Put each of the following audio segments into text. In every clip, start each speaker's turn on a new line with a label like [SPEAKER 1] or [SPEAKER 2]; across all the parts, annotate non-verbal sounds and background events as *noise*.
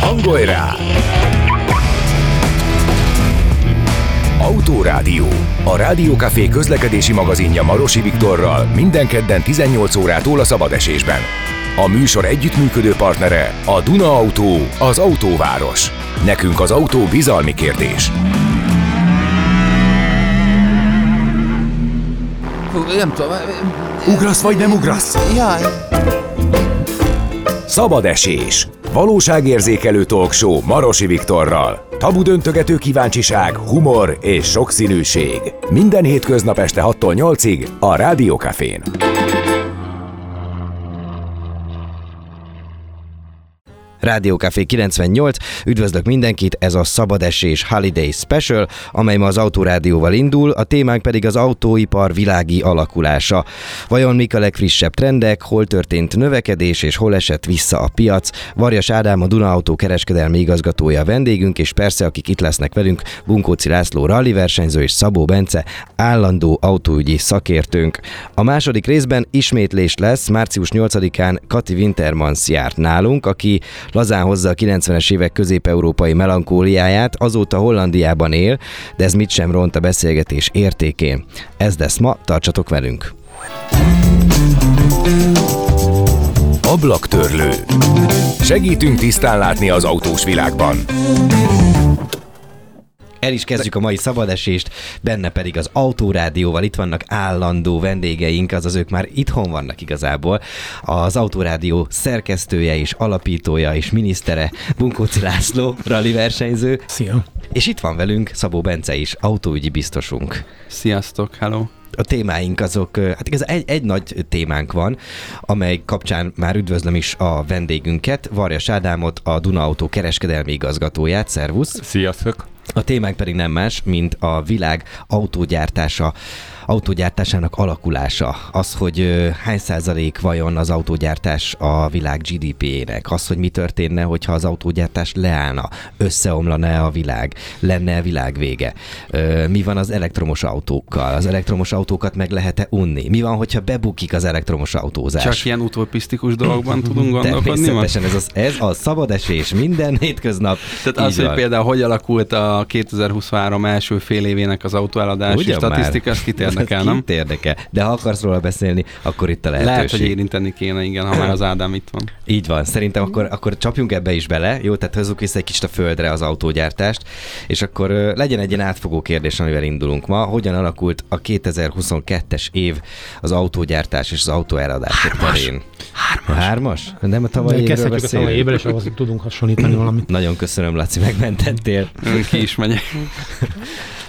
[SPEAKER 1] Hangolj rá! Autórádió. A Rádiókafé közlekedési magazinja Marosi Viktorral minden kedden 18 órától a szabad esésben. A műsor együttműködő partnere a Duna Autó, az autóváros. Nekünk az autó bizalmi kérdés.
[SPEAKER 2] Nem tudom.
[SPEAKER 1] Ugrasz vagy nem ugrasz?
[SPEAKER 2] Jaj.
[SPEAKER 1] Szabad esés. Valóságérzékelő talkshow Marosi Viktorral. Tabu döntögető kíváncsiság, humor és sokszínűség. Minden hétköznap este 6-tól 8-ig a Rádiókafén.
[SPEAKER 3] Rádiókafé 98, üdvözlök mindenkit, ez a Szabadesés Holiday Special, amely ma az Autorádióval indul, a témánk pedig az autóipar világi alakulása. Vajon mik a legfrissebb trendek, hol történt növekedés és hol esett vissza a piac? Varjas Ádám, a Duna Autó kereskedelmi igazgatója a vendégünk, és persze akik itt lesznek velünk, Bunkóci László rally versenyző és Szabó Bence, állandó autóügyi szakértőnk. A második részben ismétlés lesz, március 8-án Kati Wintermans járt nálunk, aki lazán hozza a 90-es évek közép-európai melankóliáját, azóta Hollandiában él, de ez mit sem ront a beszélgetés értékén. Ez lesz ma, tartsatok velünk!
[SPEAKER 1] Ablaktörlő. Segítünk tisztán látni az autós világban.
[SPEAKER 3] El is kezdjük a mai szabadesést, benne pedig az Autórádióval. Itt vannak állandó vendégeink, azaz ők már itthon vannak igazából. Az Autórádió szerkesztője és alapítója és minisztere Bunkóci László, rally versenyző.
[SPEAKER 4] Szia!
[SPEAKER 3] És itt van velünk Szabó Bence is, autóügyi biztosunk.
[SPEAKER 2] Sziasztok, hello.
[SPEAKER 3] A témáink azok, hát igaz, egy, egy nagy témánk van, amely kapcsán már üdvözlöm is a vendégünket, Varjas Ádámot, a Duna Autó kereskedelmi igazgatóját. Szervusz!
[SPEAKER 5] Sziasztok!
[SPEAKER 3] A témánk pedig nem más, mint a világ autógyártása, autógyártásának alakulása. Az, hogy hány százalék vajon az autógyártás a világ GDP-ének. Az, hogy mi történne, hogyha az autógyártás leállna, összeomlana a világ, lenne a világ vége. Mi van az elektromos autókkal? Az elektromos autókat meg lehet-e unni? Mi van, hogyha bebukik az elektromos autózás?
[SPEAKER 2] Csak ilyen utopisztikus dolgokban *laughs* tudunk gondolkodni
[SPEAKER 3] Természetesen ez, az, ez a szabad esés minden hétköznap.
[SPEAKER 2] Tehát az, hogy
[SPEAKER 3] van.
[SPEAKER 2] például hogy alakult a 2023 első fél évének az autóeladási statisztika, az kit érdekel, nem?
[SPEAKER 3] Kit érdekel. De ha akarsz róla beszélni, akkor itt a lehetőség.
[SPEAKER 2] Lehet, hogy érinteni kéne, igen, ha már az Ádám itt van. *clears throat*
[SPEAKER 3] Így van. Szerintem akkor, akkor csapjunk ebbe is bele. Jó, tehát hozzuk vissza egy kicsit a földre az autógyártást, és akkor legyen egy ilyen átfogó kérdés, amivel indulunk ma. Hogyan alakult a 2022-es év az autógyártás és az autóeladások terén? Hármas. Hármas? Nem a tavalyi
[SPEAKER 4] De
[SPEAKER 3] évről
[SPEAKER 4] kezdhetjük a
[SPEAKER 3] beszélünk?
[SPEAKER 4] tavalyi évvel, és ahhoz tudunk hasonlítani *clears throat* valamit.
[SPEAKER 3] Nagyon köszönöm, Laci, megmentettél.
[SPEAKER 2] Ki is megyek. *clears throat*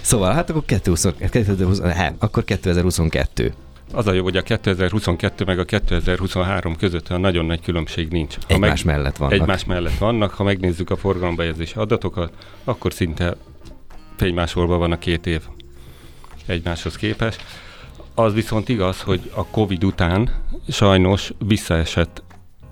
[SPEAKER 3] Szóval, hát akkor 2020, 2020, hát, akkor 2022.
[SPEAKER 5] Az a jó, hogy a 2022 meg a 2023 között olyan nagyon nagy különbség nincs. Ha
[SPEAKER 3] Egymás mellett vannak.
[SPEAKER 5] egymás mellett vannak, ha megnézzük a forgalombejegyzési adatokat, akkor szinte fénymásolva van a két év egymáshoz képest. Az viszont igaz, hogy a Covid után sajnos visszaesett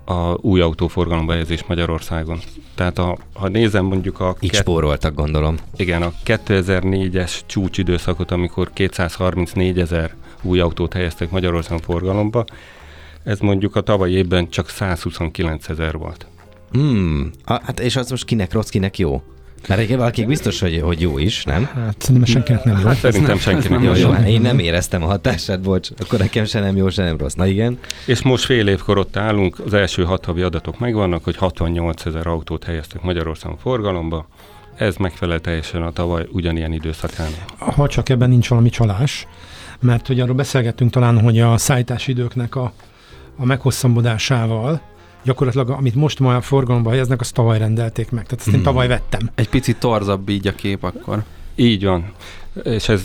[SPEAKER 5] a új autóforgalombejegyzés Magyarországon. Tehát a, ha nézem mondjuk a...
[SPEAKER 3] Így spóroltak, gondolom.
[SPEAKER 5] Igen, a 2004-es csúcsidőszakot, amikor 234 ezer új autót helyeztek Magyarországon forgalomba, ez mondjuk a tavalyi évben csak 129 ezer volt.
[SPEAKER 3] Hmm, a, hát és az most kinek rossz, kinek jó? Mert egy valakik biztos, hogy, hogy jó is, nem?
[SPEAKER 4] Hát szerintem senkinek nem jó.
[SPEAKER 5] Hát szerintem senkinek nem
[SPEAKER 3] jó,
[SPEAKER 5] jó.
[SPEAKER 3] hát én nem éreztem a hatását, bocs, akkor nekem se nem jó, se nem rossz. Na igen.
[SPEAKER 5] És most fél évkor ott állunk, az első hat havi adatok megvannak, hogy 68 ezer autót helyeztek Magyarországon forgalomba. Ez megfelel teljesen a tavaly ugyanilyen időszakának.
[SPEAKER 4] Ha csak ebben nincs valami csalás, mert hogy arról beszélgettünk talán, hogy a szállítási időknek a, a meghosszabbodásával gyakorlatilag, amit most ma a forgalomba helyeznek, azt tavaly rendelték meg. Tehát ezt én tavaly vettem.
[SPEAKER 2] Egy picit torzabb így a kép akkor.
[SPEAKER 5] Így van. És ez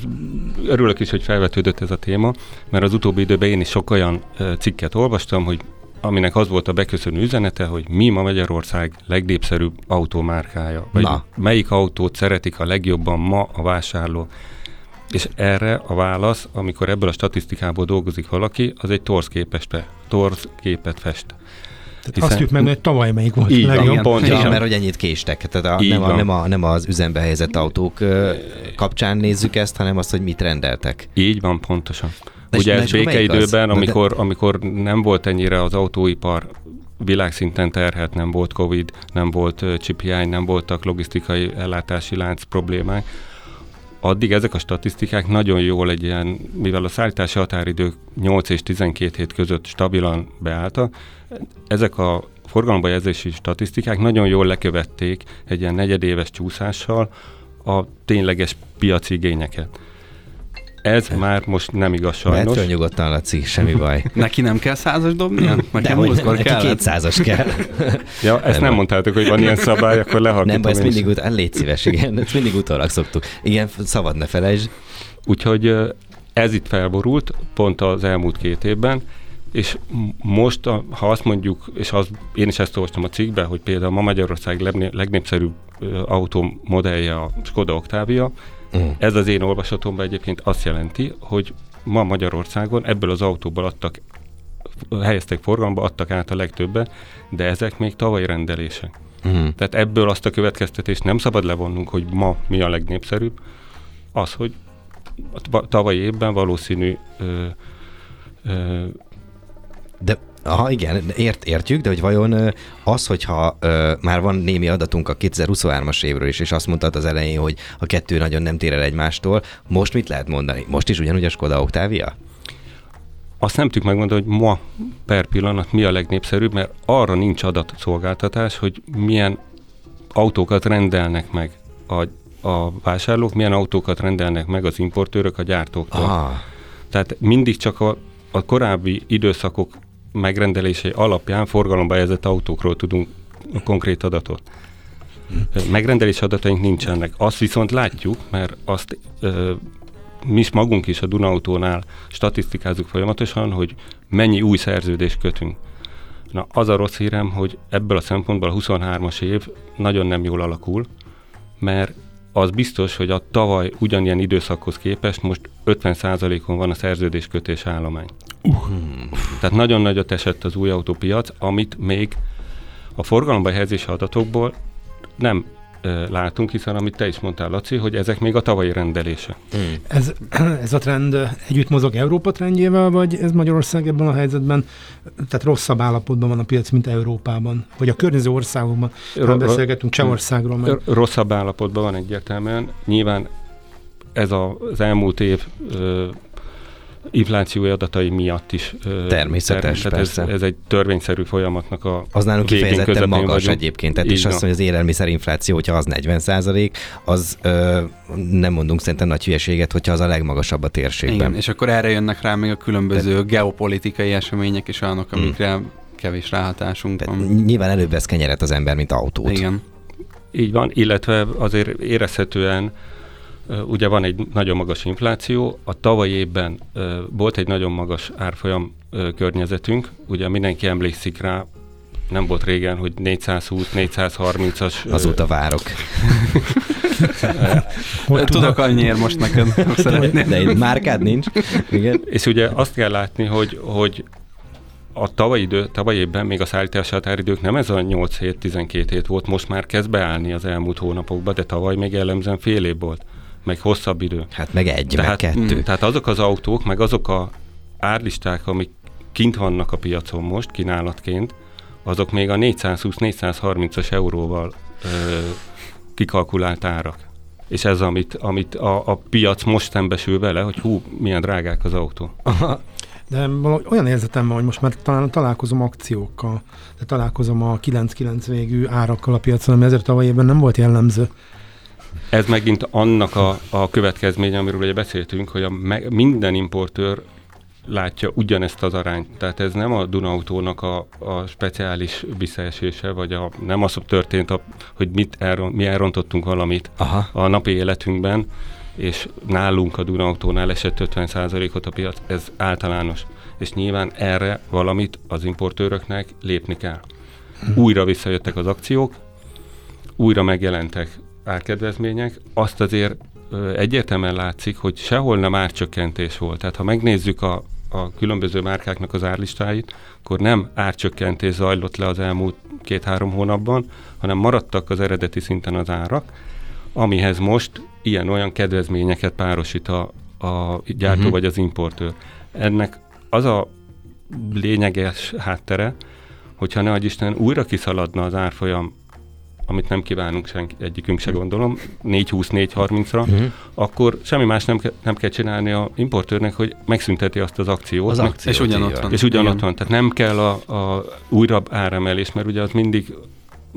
[SPEAKER 5] örülök is, hogy felvetődött ez a téma, mert az utóbbi időben én is sok olyan cikket olvastam, hogy aminek az volt a beköszönő üzenete, hogy mi ma Magyarország legnépszerűbb autómárkája. Vagy
[SPEAKER 3] Na.
[SPEAKER 5] melyik autót szeretik a legjobban ma a vásárló. És erre a válasz, amikor ebből a statisztikából dolgozik valaki, az egy torz, képeste, torz képet fest.
[SPEAKER 4] Tehát azt jut meg, hogy tavaly melyik volt
[SPEAKER 5] Így
[SPEAKER 4] a legjobb.
[SPEAKER 5] igen. pontosan.
[SPEAKER 3] Igen, mert hogy ennyit késtek. Tehát a, nem, a, nem, a, nem az üzembe helyezett autók kapcsán nézzük ezt, hanem azt, hogy mit rendeltek.
[SPEAKER 5] Így van, pontosan.
[SPEAKER 3] És-
[SPEAKER 5] Ugye ez békeidőben,
[SPEAKER 3] Na de-
[SPEAKER 5] amikor, amikor nem volt ennyire az autóipar világszinten terhet, nem volt Covid, nem volt csiphiány, nem voltak logisztikai ellátási lánc problémák, addig ezek a statisztikák nagyon jól egy ilyen, mivel a szállítási határidők 8 és 12 hét között stabilan beálltak, ezek a forgalomba jelzési statisztikák nagyon jól lekövették egy ilyen negyedéves csúszással a tényleges piaci igényeket. Ez már most nem igaz sajnos.
[SPEAKER 3] Lehet nyugodtan, Laci, semmi *laughs* baj.
[SPEAKER 2] Neki nem kell százas dobnia?
[SPEAKER 3] De hogy neki kétszázas kell. *laughs*
[SPEAKER 5] ja, ezt nem, nem mondtátok, hogy van ilyen szabály, akkor *laughs* lehallgatom.
[SPEAKER 3] Nem baj, ezt mindig, ut- légy szíves, igen, ezt mindig utólag szoktuk. Igen, szabad ne felejtsd.
[SPEAKER 5] Úgyhogy ez itt felborult pont az elmúlt két évben, és most, ha azt mondjuk, és az, én is ezt olvastam a cikkbe, hogy például ma Magyarország legnépszerűbb automodellje a Skoda Octavia, uh. ez az én olvasatomban egyébként azt jelenti, hogy ma Magyarországon ebből az autóból adtak, helyeztek forgalomba, adtak át a legtöbbet, de ezek még tavalyi rendelések. Uh-huh. Tehát ebből azt a következtetést nem szabad levonnunk, hogy ma mi a legnépszerűbb, az, hogy tavalyi évben valószínű ö, ö,
[SPEAKER 3] de Aha, igen, ért, értjük, de hogy vajon az, hogyha ö, már van némi adatunk a 2023-as évről is, és azt mondtad az elején, hogy a kettő nagyon nem tér el egymástól, most mit lehet mondani? Most is ugyanúgy a Skoda Octavia?
[SPEAKER 5] Azt nem tudjuk megmondani, hogy ma per pillanat mi a legnépszerűbb, mert arra nincs adatszolgáltatás, hogy milyen autókat rendelnek meg a, a vásárlók, milyen autókat rendelnek meg az importőrök a gyártóktól. Ah. Tehát mindig csak a, a korábbi időszakok megrendelései alapján forgalomba helyezett autókról tudunk konkrét adatot. Megrendelés adataink nincsenek. Azt viszont látjuk, mert azt ö, mi is magunk is a Dunautónál statisztikázunk folyamatosan, hogy mennyi új szerződést kötünk. Na, az a rossz hírem, hogy ebből a szempontból a 23-as év nagyon nem jól alakul, mert az biztos, hogy a tavaly ugyanilyen időszakhoz képest most 50%-on van a szerződéskötés állomány. Uh. Tehát nagyon nagyot esett az új autópiac, amit még a forgalomba helyezési adatokból nem látunk, hiszen amit te is mondtál, Laci, hogy ezek még a tavalyi rendelése.
[SPEAKER 4] Hmm. Ez, *clears throat* ez a trend együtt mozog Európa trendjével, vagy ez Magyarország ebben a helyzetben, tehát rosszabb állapotban van a piac, mint Európában, vagy a környező országokban, ro- beszélgetünk Csehországról. Meg.
[SPEAKER 5] Rosszabb állapotban van egyértelműen. Nyilván ez a, az elmúlt év ö, inflációi adatai miatt is.
[SPEAKER 3] Természetes,
[SPEAKER 5] term,
[SPEAKER 3] persze.
[SPEAKER 5] Ez, ez egy törvényszerű folyamatnak a
[SPEAKER 3] Az nálunk kifejezetten magas vagyunk. egyébként. Tehát is azt mondja, hogy az élelmiszerinfláció, hogyha az 40 százalék, az ö, nem mondunk szerintem nagy hülyeséget, hogyha az a legmagasabb a térségben. Igen,
[SPEAKER 2] és akkor erre jönnek rá még a különböző De... geopolitikai események és olyanok, hmm. amikre hmm. kevés ráhatásunk van.
[SPEAKER 3] Nyilván előbb vesz kenyeret az ember, mint autót.
[SPEAKER 2] Igen.
[SPEAKER 5] Így van, illetve azért érezhetően Ugye van egy nagyon magas infláció, a tavalyi évben volt egy nagyon magas árfolyam környezetünk, ugye mindenki emlékszik rá, nem volt régen, hogy 420-430-as...
[SPEAKER 3] Azóta várok. *laughs*
[SPEAKER 2] Tudok annyiért most neked, *laughs*
[SPEAKER 3] szeretném. De egy márkád nincs.
[SPEAKER 5] Igen. És ugye azt kell látni, hogy, hogy a tavalyi, idő, tavalyi évben még a szállítási határidők nem ez a 8 hét, 12 hét volt, most már kezd beállni az elmúlt hónapokban, de tavaly még jellemzően fél év volt meg hosszabb idő.
[SPEAKER 3] Hát meg egy, tehát, meg kettő.
[SPEAKER 5] Mm, tehát azok az autók, meg azok a árlisták, amik kint vannak a piacon most kínálatként, azok még a 420-430-as euróval ö, kikalkulált árak. És ez, amit, amit a, a piac most szembesül vele, hogy hú, milyen drágák az autó.
[SPEAKER 4] De olyan érzetem van, hogy most már talán találkozom akciókkal, de találkozom a 9-9 végű árakkal a piacon, ami ezért tavaly évben nem volt jellemző.
[SPEAKER 5] Ez megint annak a, a következménye, amiről ugye beszéltünk, hogy a, me, minden importőr látja ugyanezt az arányt. Tehát ez nem a Dunautónak a, a speciális visszaesése, vagy a, nem az történt, a, hogy mit elron, mi elrontottunk valamit Aha. a napi életünkben, és nálunk a Dunautónál esett 50%-ot a piac, ez általános. És nyilván erre valamit az importőröknek lépni kell. Hm. Újra visszajöttek az akciók, újra megjelentek árkedvezmények, azt azért egyértelműen látszik, hogy sehol nem árcsökkentés volt. Tehát ha megnézzük a, a különböző márkáknak az árlistáit, akkor nem árcsökkentés zajlott le az elmúlt két-három hónapban, hanem maradtak az eredeti szinten az árak, amihez most ilyen-olyan kedvezményeket párosít a, a gyártó uh-huh. vagy az importőr. Ennek az a lényeges háttere, hogyha ne Isten újra kiszaladna az árfolyam amit nem kívánunk senki, egyikünk se gondolom, 4-20-4-30-ra, uh-huh. akkor semmi más nem, ke- nem kell csinálni a importőrnek, hogy megszünteti azt az akciót.
[SPEAKER 3] Az
[SPEAKER 5] meg-
[SPEAKER 3] akciót,
[SPEAKER 2] és ugyanott van.
[SPEAKER 5] és ugyanott van. Tehát nem kell a, a újra áremelés, mert ugye az mindig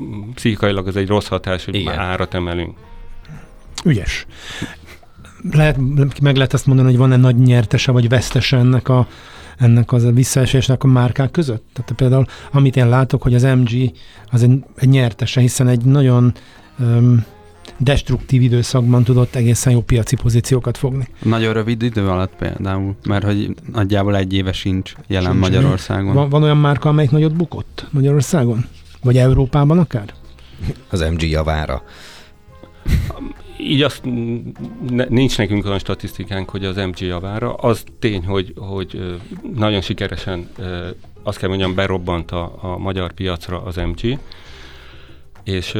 [SPEAKER 5] mm, pszichikailag az egy rossz hatás, hogy
[SPEAKER 3] Igen.
[SPEAKER 5] már árat emelünk.
[SPEAKER 4] Ügyes. Lehet, meg lehet azt mondani, hogy van-e nagy nyertese vagy vesztese ennek a ennek az a visszaesésnek a márkák között? Tehát például, amit én látok, hogy az MG az egy, egy nyertese, hiszen egy nagyon um, destruktív időszakban tudott egészen jó piaci pozíciókat fogni.
[SPEAKER 2] Nagyon rövid idő alatt például, mert hogy nagyjából egy éve sincs jelen
[SPEAKER 4] Sincs,
[SPEAKER 2] Magyarországon.
[SPEAKER 4] Van, van olyan márka, amelyik nagyot bukott Magyarországon? Vagy Európában akár?
[SPEAKER 3] Az MG javára. *laughs*
[SPEAKER 5] Így azt nincs nekünk olyan statisztikánk, hogy az MG javára. Az tény, hogy, hogy nagyon sikeresen, azt kell mondjam, berobbant a, a magyar piacra az MG, és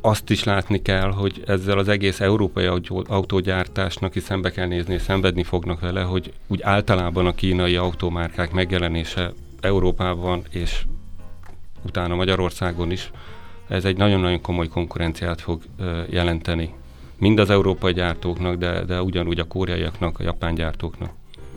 [SPEAKER 5] azt is látni kell, hogy ezzel az egész európai autó, autógyártásnak is szembe kell nézni, és szenvedni fognak vele, hogy úgy általában a kínai automárkák megjelenése Európában és utána Magyarországon is, ez egy nagyon-nagyon komoly konkurenciát fog jelenteni. Mind az európai gyártóknak, de, de ugyanúgy a koreaiaknak, a japán gyártóknak.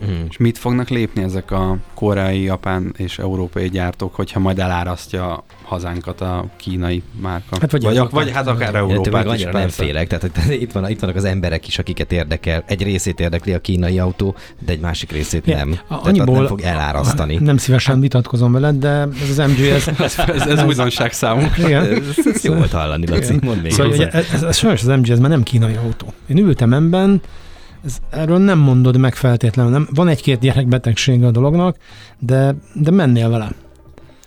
[SPEAKER 3] Mm.
[SPEAKER 2] És mit fognak lépni ezek a koreai, japán és európai gyártók, hogyha majd elárasztja hazánkat a kínai márka?
[SPEAKER 4] Hát vagy
[SPEAKER 2] vagy,
[SPEAKER 4] Európát.
[SPEAKER 2] vagy hát akár
[SPEAKER 3] Európát meg
[SPEAKER 2] Európát is
[SPEAKER 3] annyira nem félek, tehát hogy itt, van, itt vannak az emberek is, akiket érdekel. Egy részét érdekli a kínai autó, de egy másik részét
[SPEAKER 4] Ja,
[SPEAKER 3] nem.
[SPEAKER 4] a-
[SPEAKER 3] Tehát
[SPEAKER 4] annyiból-
[SPEAKER 3] nem fog elárasztani.
[SPEAKER 4] Nem szívesen vitatkozom veled, de ez az MG, *laughs* ez,
[SPEAKER 2] Ez, ez, ez újdonság számunkra.
[SPEAKER 4] igen.
[SPEAKER 3] Ez, ez jó volt hallani, Laci, mondd még
[SPEAKER 4] Szóval ez, ez, ez, sajnos az MG, ez már nem kínai autó. Én ültem ebben, ez, erről nem mondod meg feltétlenül. Nem, van egy-két gyerekbetegsége a dolognak, de, de mennél vele.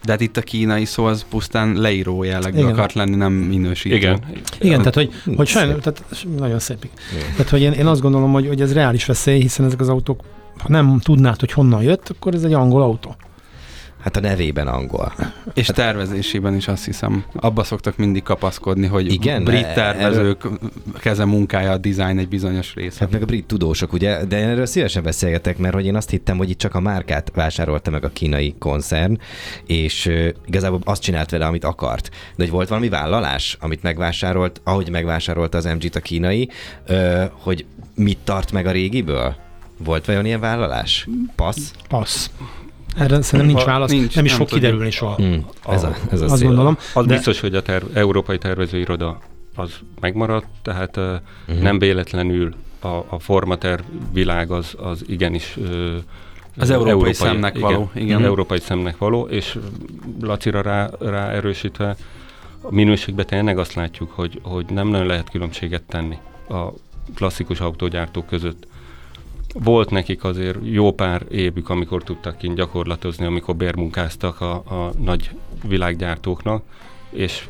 [SPEAKER 2] De hát itt a kínai szó az pusztán leíró jellegű
[SPEAKER 4] Igen.
[SPEAKER 2] akart lenni, nem minősítő.
[SPEAKER 5] Igen.
[SPEAKER 4] Igen, tehát hogy, hogy
[SPEAKER 3] szép.
[SPEAKER 4] sajnos, tehát nagyon szép. Tehát, hogy én, én azt gondolom, hogy, hogy ez reális veszély, hiszen ezek az autók, ha nem tudnád, hogy honnan jött, akkor ez egy angol autó.
[SPEAKER 3] Hát a nevében angol.
[SPEAKER 2] És tervezésében is azt hiszem, abba szoktak mindig kapaszkodni, hogy
[SPEAKER 3] Igen,
[SPEAKER 2] brit
[SPEAKER 3] e-
[SPEAKER 2] tervezők keze munkája a design egy bizonyos része.
[SPEAKER 3] Hát meg a brit tudósok, ugye? De én erről szívesen beszélgetek, mert hogy én azt hittem, hogy itt csak a márkát vásárolta meg a kínai koncern, és uh, igazából azt csinált vele, amit akart. De hogy volt valami vállalás, amit megvásárolt, ahogy megvásárolta az MG-t a kínai, uh, hogy mit tart meg a régiből? Volt vajon ilyen vállalás? Passz?
[SPEAKER 4] Passz. Erre szerintem nincs válasz,
[SPEAKER 2] nincs,
[SPEAKER 4] nem is
[SPEAKER 2] nem
[SPEAKER 4] fog
[SPEAKER 2] tudjuk.
[SPEAKER 4] kiderülni soha.
[SPEAKER 3] Hmm, ez, a, ez a
[SPEAKER 4] Azt gondolom.
[SPEAKER 5] Az
[SPEAKER 4] de-
[SPEAKER 5] biztos, hogy a terv, európai tervezőiroda az megmaradt, tehát uh-huh. nem véletlenül a, a formaterv világ az, az igenis uh,
[SPEAKER 2] Az európai szemnek való, igen.
[SPEAKER 5] Európai szemnek való, és Lacira rá, rá erősítve, a minőségben tényleg azt látjuk, hogy, hogy nem nagyon lehet különbséget tenni a klasszikus autógyártók között. Volt nekik azért jó pár évük, amikor tudtak kint gyakorlatozni, amikor bérmunkáztak a, a nagy világgyártóknak, és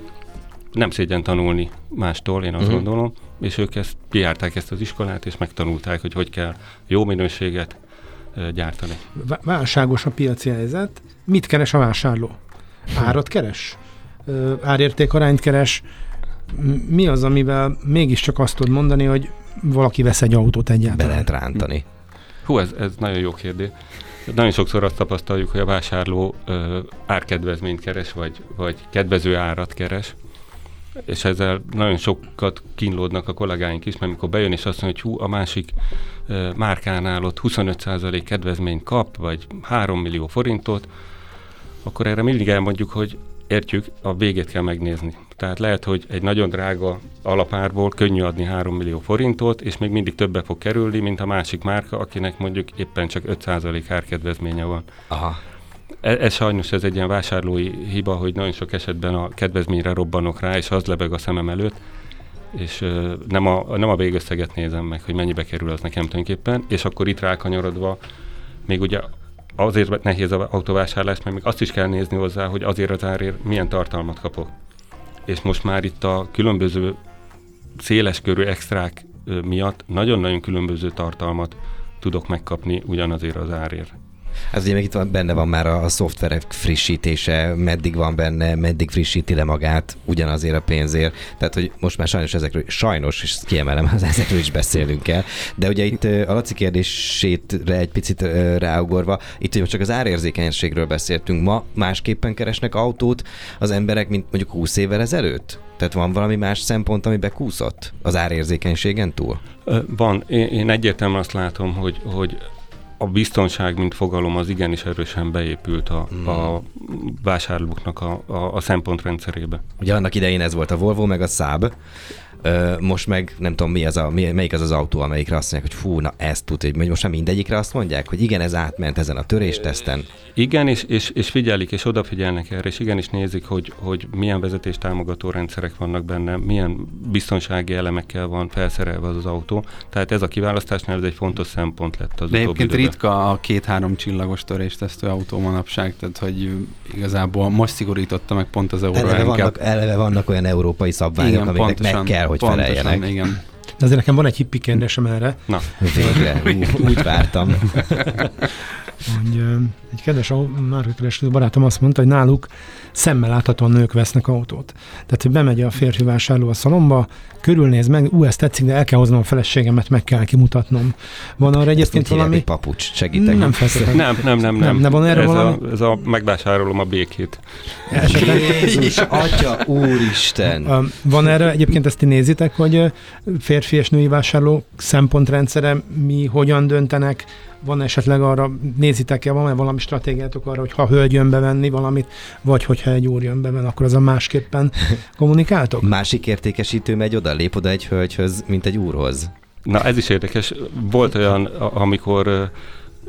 [SPEAKER 5] nem szégyen tanulni mástól, én azt uh-huh. gondolom, és ők ezt kiárták ezt az iskolát, és megtanulták, hogy hogy kell jó minőséget gyártani.
[SPEAKER 4] Vá- Válságos a piaci helyzet. Mit keres a vásárló? Árat keres? Árértékarányt keres? Mi az, amivel mégiscsak azt tud mondani, hogy valaki vesz egy autót
[SPEAKER 3] Be
[SPEAKER 4] egyáltalán?
[SPEAKER 3] lehet rántani.
[SPEAKER 5] Hú, ez, ez nagyon jó kérdés. Nagyon sokszor azt tapasztaljuk, hogy a vásárló ö, árkedvezményt keres, vagy, vagy kedvező árat keres, és ezzel nagyon sokat kínlódnak a kollégáink is, mert amikor bejön és azt mondja, hogy hú, a másik ö, márkánál ott 25% kedvezményt kap, vagy 3 millió forintot, akkor erre mindig elmondjuk, hogy értjük, a végét kell megnézni. Tehát lehet, hogy egy nagyon drága alapárból könnyű adni 3 millió forintot, és még mindig többe fog kerülni, mint a másik márka, akinek mondjuk éppen csak 5% árkedvezménye van.
[SPEAKER 3] Aha.
[SPEAKER 5] Ez, ez sajnos ez egy ilyen vásárlói hiba, hogy nagyon sok esetben a kedvezményre robbanok rá, és az lebeg a szemem előtt, és ö, nem, a, nem a végösszeget nézem meg, hogy mennyibe kerül az nekem tulajdonképpen, és akkor itt rákanyarodva, még ugye azért nehéz az autóvásárlás, mert még azt is kell nézni hozzá, hogy azért az árért milyen tartalmat kapok. És most már itt a különböző széleskörű extrák miatt nagyon-nagyon különböző tartalmat tudok megkapni ugyanazért az árért.
[SPEAKER 3] Ez ugye még itt van, benne van már a, a szoftverek frissítése, meddig van benne, meddig frissíti le magát ugyanazért a pénzért. Tehát, hogy most már sajnos ezekről, sajnos, és kiemelem, *laughs* az ezekről is beszélünk kell. De ugye itt a Laci kérdésétre egy picit ráugorva, itt ugye csak az árérzékenységről beszéltünk. Ma másképpen keresnek autót az emberek, mint mondjuk 20 évvel ezelőtt? Tehát van valami más szempont, ami bekúszott az árérzékenységen túl?
[SPEAKER 5] Van. Én, én egyértelműen azt látom, hogy, hogy a biztonság, mint fogalom, az igenis erősen beépült a, hmm. a vásárlóknak a, a, a szempontrendszerébe.
[SPEAKER 3] Ugye annak idején ez volt a Volvo, meg a Saab, most meg nem tudom, mi az a, mi, melyik az az autó, amelyikre azt mondják, hogy fú, na ezt tud, hogy most már mindegyikre azt mondják, hogy igen, ez átment ezen a törésteszten.
[SPEAKER 5] Igen, és, és, és figyelik, és odafigyelnek erre, és igenis nézik, hogy, hogy milyen vezetés támogató rendszerek vannak benne, milyen biztonsági elemekkel van felszerelve az az autó. Tehát ez a kiválasztásnál ez egy fontos szempont lett az
[SPEAKER 2] De egyébként ritka a két-három csillagos töréstesztő autó manapság, tehát hogy igazából most szigorította meg pont az Euro
[SPEAKER 3] eleve vannak, eleve vannak olyan európai szabványok, igen, amiknek pontosan, meg kell, hogy pontosan, feleljenek.
[SPEAKER 2] Igen.
[SPEAKER 4] De azért nekem van egy hippi kérdésem erre.
[SPEAKER 5] Na.
[SPEAKER 3] Végre, *laughs* úgy vártam.
[SPEAKER 4] hogy egy kedves márkakereskedő barátom azt mondta, hogy náluk szemmel láthatóan nők vesznek autót. Tehát, hogy bemegy a férfi vásárló a szalomba, körülnéz meg, ú, ez tetszik, de el kell hoznom a feleségemet, meg kell kimutatnom. Van arra egyébként valami...
[SPEAKER 3] papucs, segítek.
[SPEAKER 5] Nem, nem, nem, nem, nem. nem, van erre ez, valami... a, ez a megvásárolom a békét.
[SPEAKER 3] Jézus, atya, úristen.
[SPEAKER 4] Van erre, egyébként ezt ti nézitek, hogy férfi és női vásárló szempontrendszere mi hogyan döntenek, van esetleg arra, nézitek-e, van-e valami stratégiátok arra, hogy ha hölgy jön bevenni valamit, vagy hogyha egy úr jön bevenni, akkor az a másképpen *laughs* kommunikáltok?
[SPEAKER 3] Másik értékesítő megy oda, lép oda egy hölgyhöz, mint egy úrhoz.
[SPEAKER 5] Na ez is érdekes. Volt olyan, amikor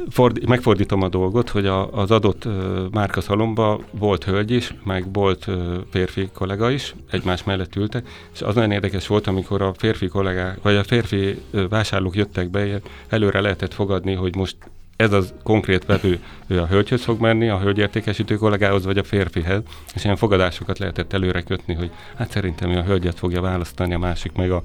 [SPEAKER 5] Ford, megfordítom a dolgot, hogy a, az adott uh, márkaszalomba volt hölgy is, meg volt uh, férfi kollega is, egymás mellett ültek, és az nagyon érdekes volt, amikor a férfi kollégák, vagy a férfi uh, vásárlók jöttek be, előre lehetett fogadni, hogy most ez az konkrét vevő, ő a hölgyhöz fog menni, a hölgyértékesítő kollégához, vagy a férfihez, és ilyen fogadásokat lehetett előre kötni, hogy hát szerintem ő a hölgyet fogja választani, a másik meg a...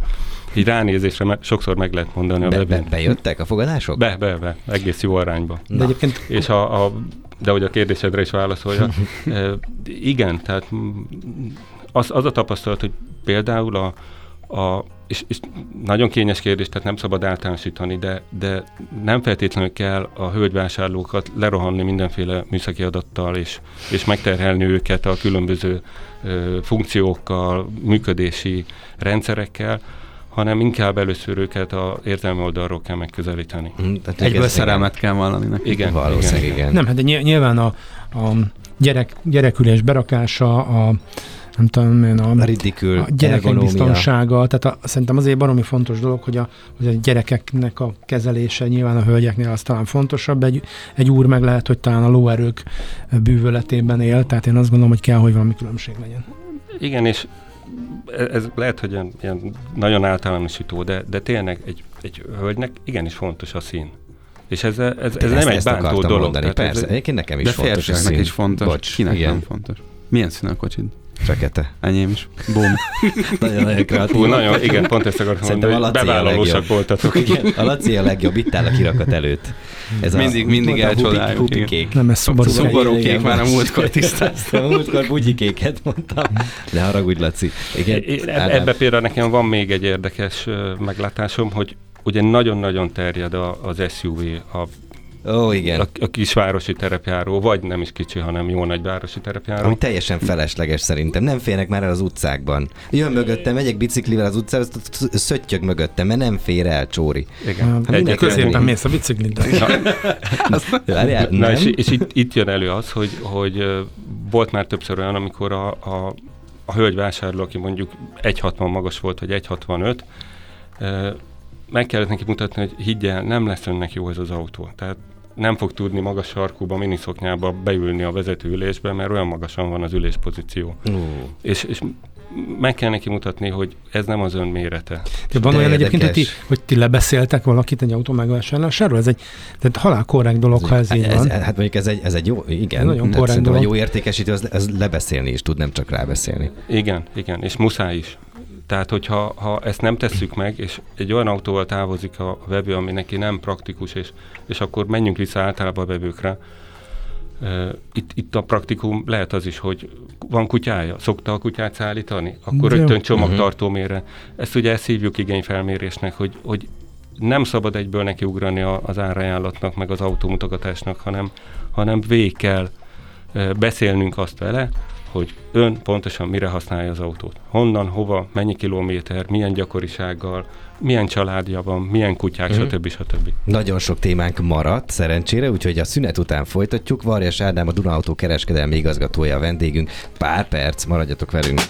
[SPEAKER 5] Így ránézésre me, sokszor meg lehet mondani.
[SPEAKER 3] Be, a be, bejöttek a fogadások?
[SPEAKER 5] Be, be, be, egész jó arányba.
[SPEAKER 4] De egyébként...
[SPEAKER 5] És a, a de hogy a kérdésedre is válaszolja. *laughs* e, igen, tehát az, az a tapasztalat, hogy például a, a és, és nagyon kényes kérdés, tehát nem szabad általánosítani, de, de nem feltétlenül kell a hölgyvásárlókat lerohanni mindenféle műszaki adattal, és, és megterhelni őket a különböző ö, funkciókkal, működési rendszerekkel, hanem inkább először őket a értelmi oldalról kell megközelíteni.
[SPEAKER 2] Mm, Egyből szerelmet kell vallani
[SPEAKER 3] neki. Igen, valószínűleg igen. igen.
[SPEAKER 4] Nem, hát de nyilván a, a gyerek, gyerekülés berakása, a nem tudom én, a,
[SPEAKER 3] a, ridikül, a
[SPEAKER 4] gyerekek ergonomia. biztonsága, tehát a, szerintem azért baromi fontos dolog, hogy a, hogy a gyerekeknek a kezelése nyilván a hölgyeknél az talán fontosabb, egy, egy úr meg lehet, hogy talán a lóerők bűvöletében él, tehát én azt gondolom, hogy kell, hogy valami különbség legyen.
[SPEAKER 5] Igen, és ez lehet, hogy ilyen, ilyen nagyon általánosító, de, de tényleg egy, egy hölgynek igenis fontos a szín. És ez, ez, ez, ez nem egy bántó dolog.
[SPEAKER 3] Mondani. Persze, ez, egyébként nekem is
[SPEAKER 2] de
[SPEAKER 3] fontos
[SPEAKER 2] a szín. is fontos. Bocs, Kinek igen. nem fontos? Milyen szín a kocsid?
[SPEAKER 3] Fekete.
[SPEAKER 2] Enyém is. Bum. *laughs*
[SPEAKER 3] nagyon-nagyon kreatív.
[SPEAKER 5] Hú, nagyon, igen, pont ezt akartam mondani, hogy bevállalósak voltatok. *laughs*
[SPEAKER 3] Igen, a Laci a legjobb, itt áll a kirakat előtt.
[SPEAKER 2] Ez mindig, a, mindig elcsodáljuk.
[SPEAKER 3] Hupi, kék.
[SPEAKER 4] Nem, ez szoború.
[SPEAKER 2] Szoború kék, már a múltkor tisztáztam. *laughs*
[SPEAKER 3] a múltkor bugyikéket mondtam. Ne haragudj, Laci.
[SPEAKER 5] Igen, ebbe például nekem van még egy érdekes meglátásom, hogy ugye nagyon-nagyon terjed az SUV, a
[SPEAKER 3] Ó, igen.
[SPEAKER 5] A, a kisvárosi terepjáró, vagy nem is kicsi, hanem jó nagyvárosi terepjáró.
[SPEAKER 3] Ami teljesen felesleges szerintem. Nem férnek már el az utcákban. Jön mögöttem, megyek biciklivel az utcára, szöttyög mögöttem, mert nem fér el, Csóri.
[SPEAKER 4] Igen. Hát Egy középen mész a bicikliddel.
[SPEAKER 5] Na, *laughs* Na és, és itt, itt jön elő az, hogy, hogy volt már többször olyan, amikor a, a, a hölgyvásárló, aki mondjuk 1,60 magas volt, vagy 1,65, meg kellett neki mutatni, hogy higgyel, nem lesz önnek jó ez az autó. Tehát nem fog tudni magas sarkúba, miniszoknyába beülni a vezetőülésbe, mert olyan magasan van az üléspozíció. Uh. És, és meg kell neki mutatni, hogy ez nem az ön mérete.
[SPEAKER 4] De van De olyan érdekes. egyébként, hogy ti, hogy ti lebeszéltek valakit egy autó megvásárlásáról? Ez egy tehát halál korrekt dolog, ez, ha ez így
[SPEAKER 3] ez,
[SPEAKER 4] van.
[SPEAKER 3] Hát mondjuk ez egy, ez egy jó, igen. Ez nagyon korrekt dolog. A jó értékesítő, az, az lebeszélni is tud, nem csak rábeszélni.
[SPEAKER 5] Igen, igen, és muszáj is. Tehát, hogyha ha ezt nem tesszük meg, és egy olyan autóval távozik a vevő, ami neki nem praktikus, és, és akkor menjünk vissza általában a vevőkre, itt, itt a praktikum lehet az is, hogy van kutyája, szokta a kutyát szállítani, akkor
[SPEAKER 4] De-
[SPEAKER 5] rögtön csomagtartómére. Ezt ugye ezt hívjuk igényfelmérésnek, hogy, hogy nem szabad egyből nekiugrani a- az árajánlatnak, meg az autómutogatásnak, hanem, hanem végig kell beszélnünk azt vele, hogy ön pontosan mire használja az autót. Honnan, hova, mennyi kilométer, milyen gyakorisággal, milyen családja van, milyen kutyák,
[SPEAKER 3] Mhm.
[SPEAKER 5] stb. stb.
[SPEAKER 3] Nagyon sok témánk maradt, szerencsére, úgyhogy a szünet után folytatjuk. Varjas Ádám, a Duna Autó kereskedelmi igazgatója a vendégünk. Pár perc, maradjatok velünk.